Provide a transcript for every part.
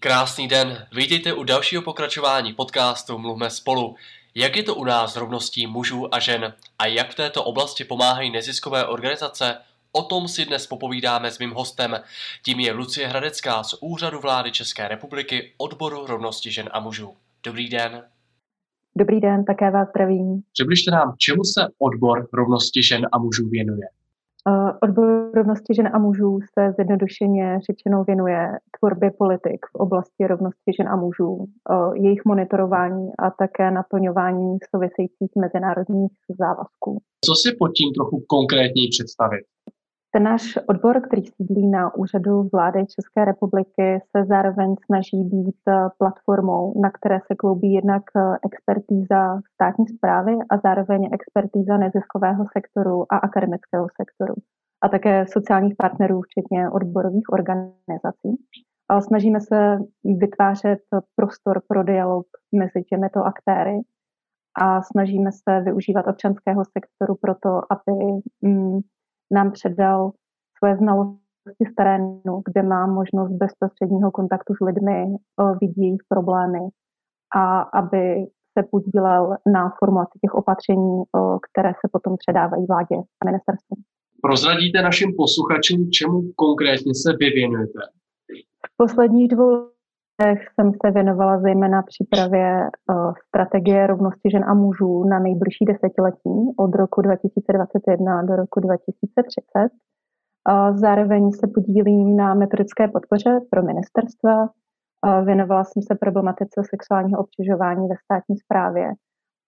Krásný den, vítejte u dalšího pokračování podcastu Mluvme spolu. Jak je to u nás s rovností mužů a žen a jak v této oblasti pomáhají neziskové organizace? O tom si dnes popovídáme s mým hostem. Tím je Lucie Hradecká z Úřadu vlády České republiky odboru rovnosti žen a mužů. Dobrý den. Dobrý den, také vás zdravím. Přibližte nám, čemu se odbor rovnosti žen a mužů věnuje? Odbor rovnosti žen a mužů se zjednodušeně řečeno věnuje tvorbě politik v oblasti rovnosti žen a mužů, jejich monitorování a také naplňování souvisejících mezinárodních závazků. Co si pod tím trochu konkrétněji představit? Ten náš odbor, který sídlí na úřadu vlády České republiky, se zároveň snaží být platformou, na které se kloubí jednak expertíza státní zprávy a zároveň expertíza neziskového sektoru a akademického sektoru a také sociálních partnerů, včetně odborových organizací. A snažíme se vytvářet prostor pro dialog mezi těmito aktéry a snažíme se využívat občanského sektoru pro to, aby mm, nám předal svoje znalosti z terénu, kde má možnost bezprostředního kontaktu s lidmi, vidí jejich problémy a aby se podílel na formulaci těch opatření, které se potom předávají vládě a ministerstvu. Prozradíte našim posluchačům, čemu konkrétně se vy věnujete? V posledních dvou jsem se věnovala zejména přípravě strategie rovnosti žen a mužů na nejbližší desetiletí od roku 2021 do roku 2030. Zároveň se podílím na metodické podpoře pro ministerstva. Věnovala jsem se problematice sexuálního obtěžování ve státní správě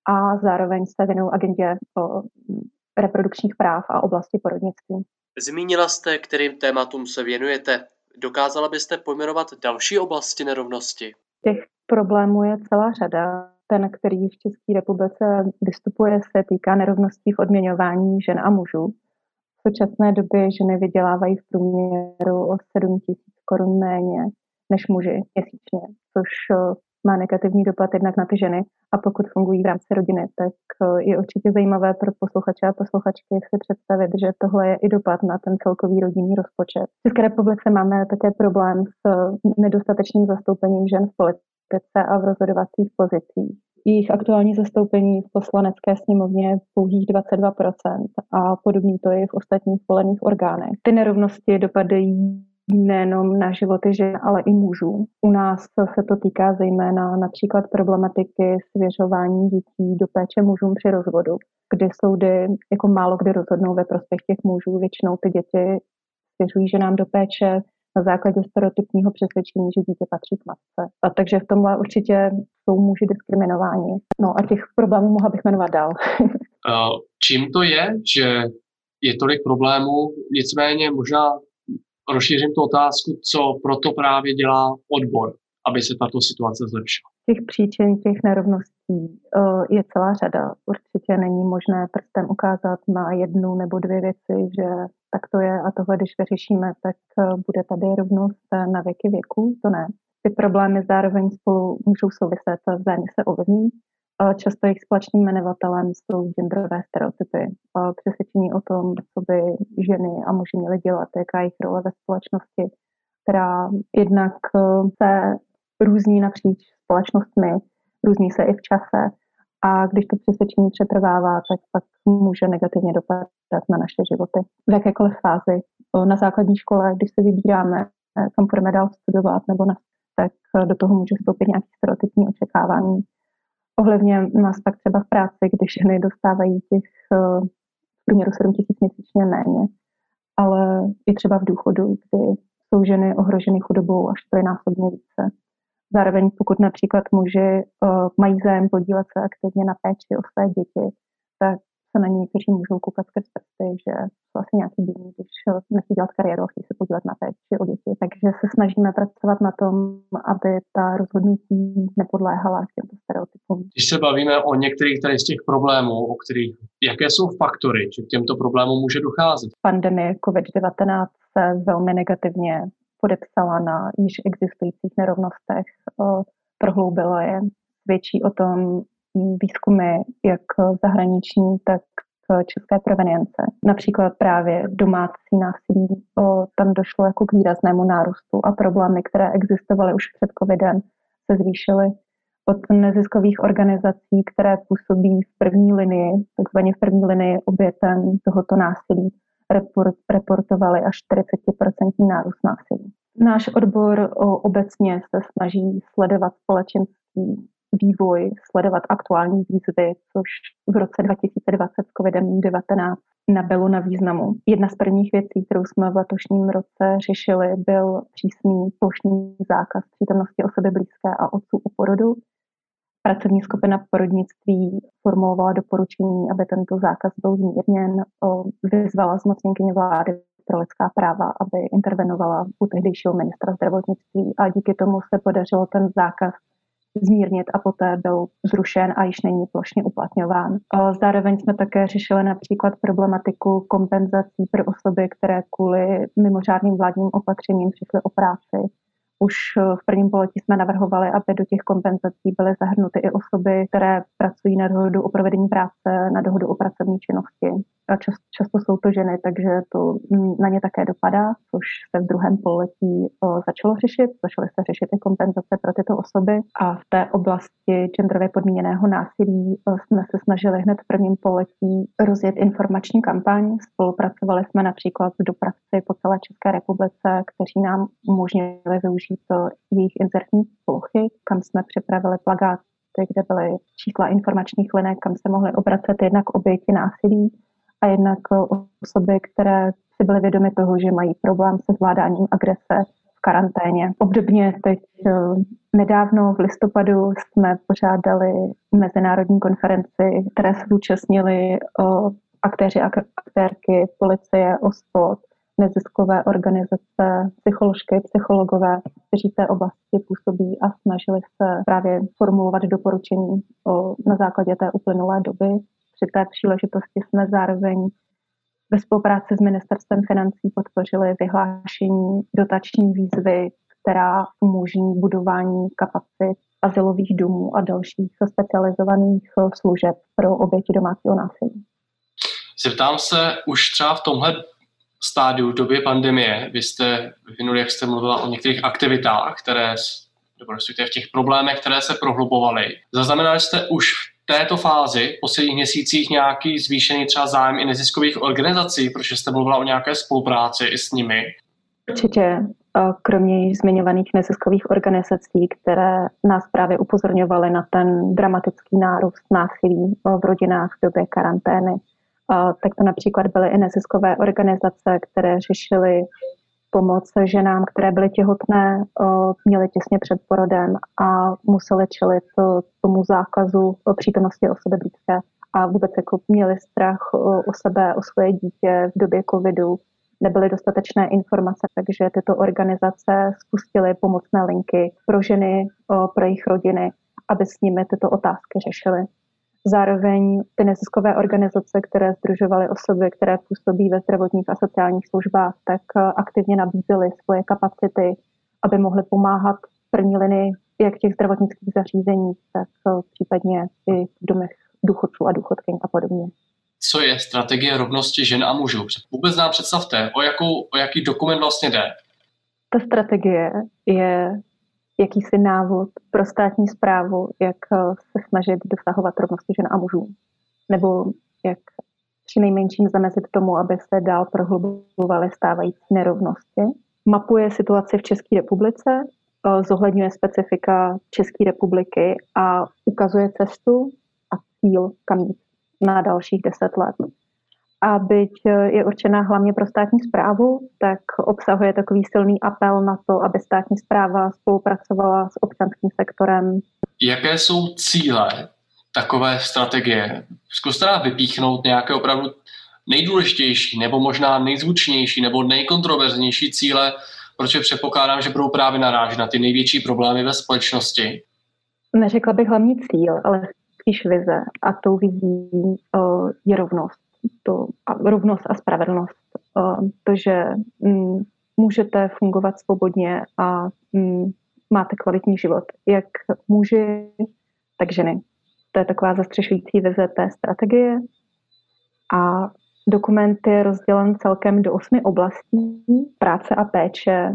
a zároveň se věnuju agendě reprodukčních práv a oblasti porodnictví. Zmínila jste, kterým tématům se věnujete. Dokázala byste pojmenovat další oblasti nerovnosti? Těch problémů je celá řada. Ten, který v České republice vystupuje, se týká nerovností v odměňování žen a mužů. V současné době ženy vydělávají v průměru o 7 tisíc korun méně než muži měsíčně, což má negativní dopad jednak na ty ženy a pokud fungují v rámci rodiny, tak eh, je určitě zajímavé pro posluchače a posluchačky si představit, že tohle je i dopad na ten celkový rodinný rozpočet. V České republice máme také problém s eh, nedostatečným zastoupením žen v politice a v rozhodovacích pozicích. Jejich aktuální zastoupení v poslanecké sněmovně je pouhých 22% a podobný to je i v ostatních volených orgánech. Ty nerovnosti dopadají nejenom na životy žen, ale i mužů. U nás se to týká zejména například problematiky svěřování dětí do péče mužům při rozvodu, kdy soudy jako málo kdy rozhodnou ve prospěch těch mužů. Většinou ty děti svěřují ženám do péče na základě stereotypního přesvědčení, že dítě patří k matce. A takže v tomhle určitě jsou muži diskriminováni. No a těch problémů mohla bych jmenovat dál. Čím to je, že je tolik problémů, nicméně možná rozšířím tu otázku, co proto právě dělá odbor, aby se tato situace zlepšila. Těch příčin těch nerovností uh, je celá řada. Určitě není možné prstem ukázat na jednu nebo dvě věci, že tak to je a tohle, když vyřešíme, tak uh, bude tady rovnost na věky věku. To ne. Ty problémy zároveň spolu můžou souviset a vzájemně se ovlivní. Často jejich společným jmenovatelem jsou genderové stereotypy, přesvědčení o tom, co by ženy a muži měli dělat, jaká je jejich role ve společnosti, která jednak e, se různí napříč společnostmi, různí se i v čase a když to přesvědčení přetrvává, tak pak může negativně dopadat na naše životy. V jakékoliv fázi, na základní škole, když se vybíráme, e, kam budeme dál studovat, nebo na, tak do toho může vstoupit nějaké stereotypní očekávání Ohledně nás pak třeba v práci, když ženy dostávají těch uh, v průměru 7 tisíc měsíčně méně, ale i třeba v důchodu, kdy jsou ženy ohroženy chudobou až trojnásobně více. Zároveň pokud například muži uh, mají zájem podílet se aktivně na péči o své děti, tak se na ně někteří můžou koukat skrz prsty, že jsou asi nějaký divný, když nechci dělat kariéru a chtějí se podívat na péči o děti. Takže se snažíme pracovat na tom, aby ta rozhodnutí nepodléhala těmto stereotypům. Když se bavíme o některých tady z těch problémů, o kterých, jaké jsou faktory, že k těmto problémům může docházet? Pandemie COVID-19 se velmi negativně podepsala na již existujících nerovnostech, prohloubila je, svědčí o tom výzkumy, jak zahraniční, tak české provenience. Například právě domácí násilí, o, tam došlo jako k výraznému nárůstu a problémy, které existovaly už před covidem, se zvýšily od neziskových organizací, které působí v první linii, takzvaně v první linii obětem tohoto násilí, report, reportovali až 40% nárůst násilí. Náš odbor obecně se snaží sledovat společenský vývoj, sledovat aktuální výzvy, což v roce 2020 s COVID-19 nabylo na významu. Jedna z prvních věcí, kterou jsme v letošním roce řešili, byl přísný plošný zákaz přítomnosti osoby blízké a otců u porodu. Pracovní skupina porodnictví formulovala doporučení, aby tento zákaz byl zmírněn, vyzvala zmocněnkyně vlády pro lidská práva, aby intervenovala u tehdejšího ministra zdravotnictví a díky tomu se podařilo ten zákaz zmírnit a poté byl zrušen a již není plošně uplatňován. Zároveň jsme také řešili například problematiku kompenzací pro osoby, které kvůli mimořádným vládním opatřením přišly o práci už eh, v prvním poletí jsme navrhovali, aby do těch kompenzací byly zahrnuty i osoby, které pracují na dohodu o provedení práce, na dohodu o pracovní činnosti. A čas, často jsou to ženy, takže to na ně také dopadá, což se v druhém pololetí o, začalo řešit. Začaly se řešit i kompenzace pro tyto osoby. A v té oblasti genderově podmíněného násilí o, jsme se snažili hned v prvním pololetí rozjet informační kampaň. Spolupracovali jsme například s dopravci po celé České republice, kteří nám umožnili využít to jejich inzertní plochy, kam jsme připravili plagáty, kde byly čísla informačních linek, kam se mohly obracet jednak oběti násilí a jednak osoby, které si byly vědomy toho, že mají problém se zvládáním agrese v karanténě. Obdobně teď eh, nedávno v listopadu jsme pořádali mezinárodní konferenci, které se zúčastnili eh, aktéři a aktérky, policie, OSPOD, neziskové organizace, psycholožky, psychologové, kteří v té oblasti působí a snažili se právě formulovat doporučení o, na základě té uplynulé doby. Při té příležitosti jsme zároveň ve spolupráci s ministerstvem financí podpořili vyhlášení dotační výzvy, která umožní budování kapacit asilových domů a dalších specializovaných služeb pro oběti domácího násilí. Zeptám se už třeba v tomhle stádiu v době pandemie. Vy jste vyvinuli, jak jste mluvila, o některých aktivitách, které, nebo v těch problémech, které se prohlubovaly. Zaznamenali jste už v této fázi, v posledních měsících, nějaký zvýšený třeba zájem i neziskových organizací, protože jste mluvila o nějaké spolupráci i s nimi? Určitě. Kromě již zmiňovaných neziskových organizací, které nás právě upozorňovaly na ten dramatický nárůst násilí v rodinách v době karantény, tak to například byly i neziskové organizace, které řešily pomoc ženám, které byly těhotné, měly těsně před porodem a museli čelit tomu zákazu přítomnosti osoby blízké a vůbec jako měli strach o sebe, o svoje dítě v době covidu. Nebyly dostatečné informace, takže tyto organizace spustily pomocné linky pro ženy, pro jejich rodiny, aby s nimi tyto otázky řešily. Zároveň ty neziskové organizace, které združovaly osoby, které působí ve zdravotních a sociálních službách, tak eh, aktivně nabízely svoje kapacity, aby mohly pomáhat v první linii jak těch zdravotnických zařízení, tak eh, případně i v domech důchodců a důchodkyň a podobně. Co je strategie rovnosti žen a mužů? Vůbec nám představte, o, jakou, o jaký dokument vlastně jde. Ta strategie je jakýsi návod pro státní zprávu, jak eh, se snažit dosahovat rovnosti žen a mužů. Nebo jak při nejmenším zamezit tomu, aby se dál prohlubovaly stávající nerovnosti. Mapuje situaci v České republice, eh, zohledňuje specifika České republiky a ukazuje cestu a cíl, kam jít na dalších deset let a byť eh, je určená hlavně pro státní zprávu, tak obsahuje takový silný apel na to, aby státní zpráva spolupracovala s občanským sektorem. Jaké jsou cíle takové strategie? Zkuste nám vypíchnout nějaké opravdu nejdůležitější, nebo možná nejzvučnější, nebo nejkontroverznější cíle, protože předpokládám, že budou právě narážet na ty největší problémy ve společnosti. Neřekla bych hlavní cíl, ale spíš vize. A tou vizí uh, je rovnost to rovnost a spravedlnost. To, že mm, můžete fungovat svobodně a mm, máte kvalitní život. Jak muži, tak ženy. To je taková zastřešující vize té strategie. A dokument je rozdělen celkem do osmi oblastí. Práce a péče,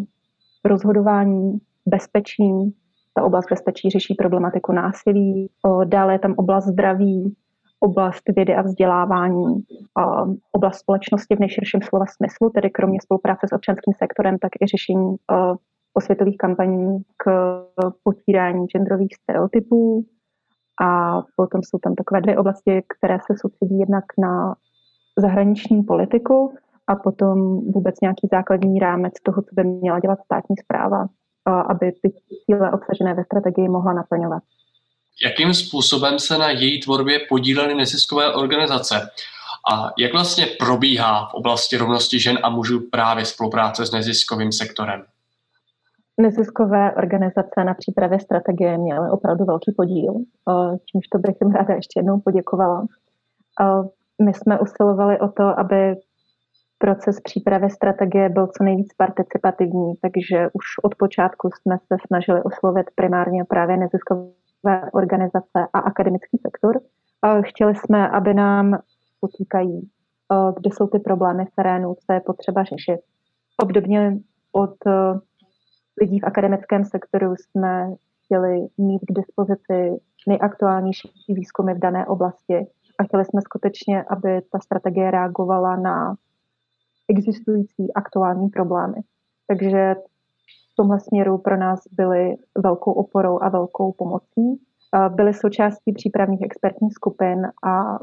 rozhodování, bezpečí, ta oblast bezpečí řeší problematiku násilí, dále je tam oblast zdraví, oblast vědy a vzdělávání, oblast společnosti v nejširším slova smyslu, tedy kromě spolupráce s občanským sektorem, tak i řešení osvětových kampaní k potírání genderových stereotypů. A potom jsou tam takové dvě oblasti, které se soustředí jednak na zahraniční politiku a potom vůbec nějaký základní rámec toho, co by měla dělat státní zpráva, aby ty cíle obsažené ve strategii mohla naplňovat. Jakým způsobem se na její tvorbě podílely neziskové organizace? A jak vlastně probíhá v oblasti rovnosti žen a mužů právě spolupráce s neziskovým sektorem? Neziskové organizace na přípravě strategie měly opravdu velký podíl, čímž to bych jim ráda ještě jednou poděkovala. My jsme usilovali o to, aby proces přípravy strategie byl co nejvíc participativní, takže už od počátku jsme se snažili oslovit primárně právě neziskové organizace a akademický sektor. Chtěli jsme, aby nám potýkají, kde jsou ty problémy v terénu, co je potřeba řešit. Obdobně od lidí v akademickém sektoru jsme chtěli mít k dispozici nejaktuálnější výzkumy v dané oblasti a chtěli jsme skutečně, aby ta strategie reagovala na existující aktuální problémy. Takže v tomhle směru pro nás byly velkou oporou a velkou pomocí. Byly součástí přípravných expertních skupin a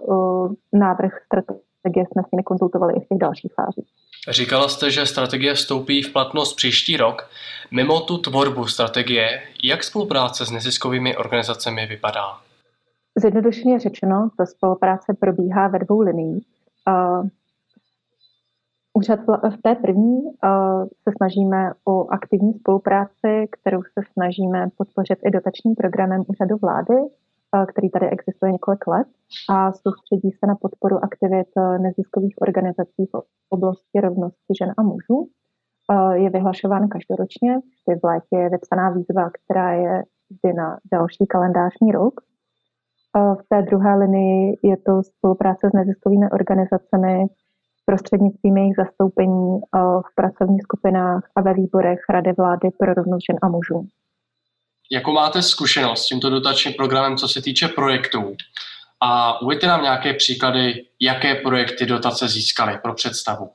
návrh strategie jsme s nimi konzultovali i v těch dalších fázích. Říkala jste, že strategie vstoupí v platnost příští rok. Mimo tu tvorbu strategie, jak spolupráce s neziskovými organizacemi vypadá? Zjednodušeně řečeno, ta spolupráce probíhá ve dvou liniích. Úřad v té první se snažíme o aktivní spolupráci, kterou se snažíme podpořit i dotačním programem úřadu vlády, který tady existuje několik let a soustředí se na podporu aktivit neziskových organizací v oblasti rovnosti žen a mužů. Je vyhlašován každoročně, vždy v létě je vypsaná výzva, která je vždy na další kalendářní rok. V té druhé linii je to spolupráce s neziskovými organizacemi prostřednictvím jejich zastoupení v pracovních skupinách a ve výborech Rady vlády pro rovnost žen a mužů. Jakou máte zkušenost s tímto dotačním programem, co se týče projektů? A uvěďte nám nějaké příklady, jaké projekty dotace získaly pro představu.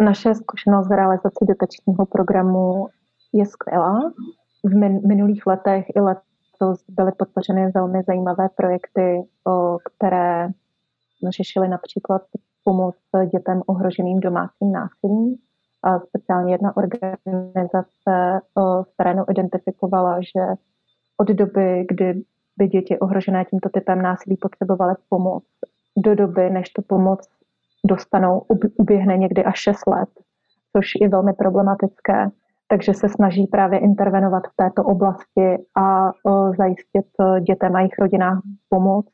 Naše zkušenost z realizací dotačního programu je skvělá. V minulých letech i letos byly podpořeny velmi zajímavé projekty, které řešily například pomoc dětem ohroženým domácím násilím. A speciálně jedna organizace v terénu identifikovala, že od doby, kdy by děti ohrožené tímto typem násilí potřebovaly pomoc, do doby, než tu pomoc dostanou, uběhne někdy až 6 let, což je velmi problematické. Takže se snaží právě intervenovat v této oblasti a zajistit dětem a jejich rodinách pomoc,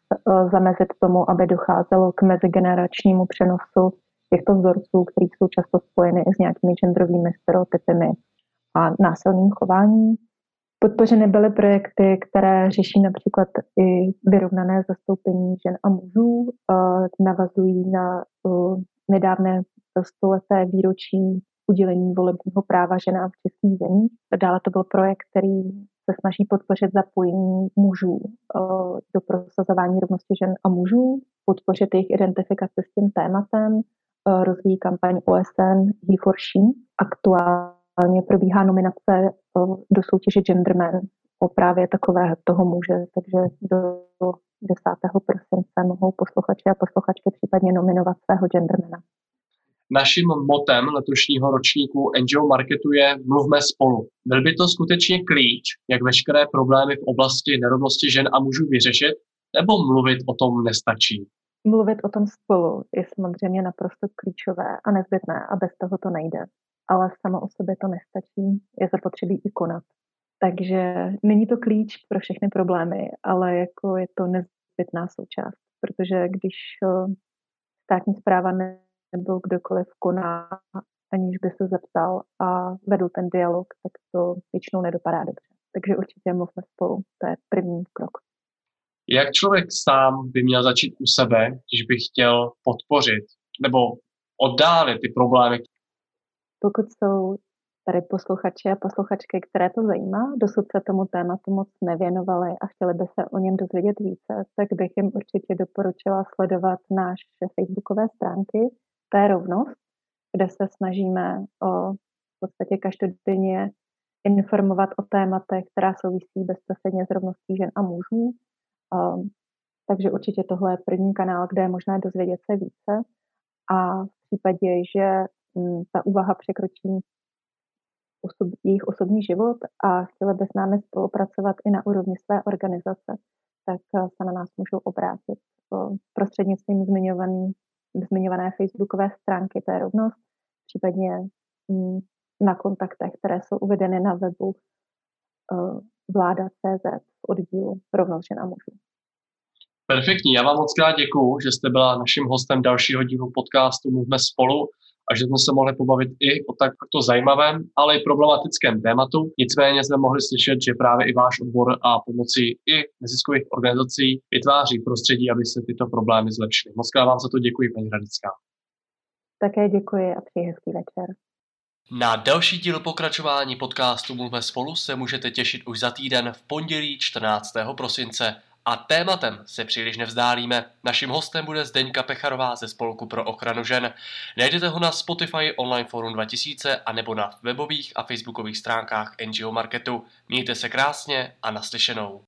zamezit tomu, aby docházelo k mezigeneračnímu přenosu těchto vzorců, které jsou často spojeny i s nějakými genderovými stereotypy a násilným chováním. Podpořeny byly projekty, které řeší například i vyrovnané zastoupení žen a mužů, navazují na nedávné stoleté výročí udělení volebního práva ženám v českých zemích. Dále to byl projekt, který se snaží podpořit zapojení mužů do prosazování rovnosti žen a mužů, podpořit jejich identifikaci s tím tématem, rozvíjí kampaň OSN He for She. Aktuálně probíhá nominace do soutěže Genderman o právě takové toho muže, takže do 10. prosince mohou posluchači a posluchačky případně nominovat svého gendermana. Naším motem letošního ročníku NGO Marketu je Mluvme spolu. Byl by to skutečně klíč, jak veškeré problémy v oblasti nerovnosti žen a mužů vyřešit, nebo mluvit o tom nestačí? Mluvit o tom spolu je samozřejmě naprosto klíčové a nezbytné a bez toho to nejde. Ale samo o sobě to nestačí, je zapotřebí i konat. Takže není to klíč pro všechny problémy, ale jako je to nezbytná součást, protože když eh, státní zpráva nebo kdokoliv koná, aniž by se zeptal a vedl ten dialog, tak to většinou nedopadá dobře. Takže určitě mluvme spolu, to je první krok. Jak člověk sám by měl začít u sebe, když by chtěl podpořit nebo oddálit ty problémy? Pokud jsou tady posluchači a posluchačky, které to zajímá, dosud se tomu tématu moc nevěnovali a chtěli by se o něm dozvědět více, tak bych jim určitě doporučila sledovat naše facebookové stránky, je rovnost, kde se snažíme o v podstatě každodenně informovat o tématech, která souvisí bezprostředně s rovností žen a mužů. Um, takže určitě tohle je první kanál, kde je možné dozvědět se více. A v případě, že um, ta úvaha překročí osob, jejich osobní život a chtěli by s námi spolupracovat i na úrovni své organizace, tak uh, se na nás můžou obrátit uh, prostřednictvím zmiňovaný, zmiňované facebookové stránky, to je rovnost, případně um, na kontaktech, které jsou uvedeny na webu uh, vláda.cz v oddílu rovnost žen a mužů. Perfektní, já vám moc krát děkuju, že jste byla naším hostem dalšího dílu podcastu Mluvme spolu a že jsme se mohli pobavit i o takto zajímavém, ale i problematickém tématu. Nicméně jsme mohli slyšet, že právě i váš odbor a pomocí i neziskových organizací vytváří prostředí, aby se tyto problémy zlepšily. Moc vám za to děkuji, paní Radická. Také děkuji a přeji hezký večer. Na další díl pokračování podcastu Mluvme spolu se můžete těšit už za týden v pondělí 14. prosince. A tématem se příliš nevzdálíme. Naším hostem bude Zdeňka Pecharová ze Spolku pro ochranu žen. Najdete ho na Spotify Online Forum 2000 a nebo na webových a facebookových stránkách NGO Marketu. Mějte se krásně a naslyšenou.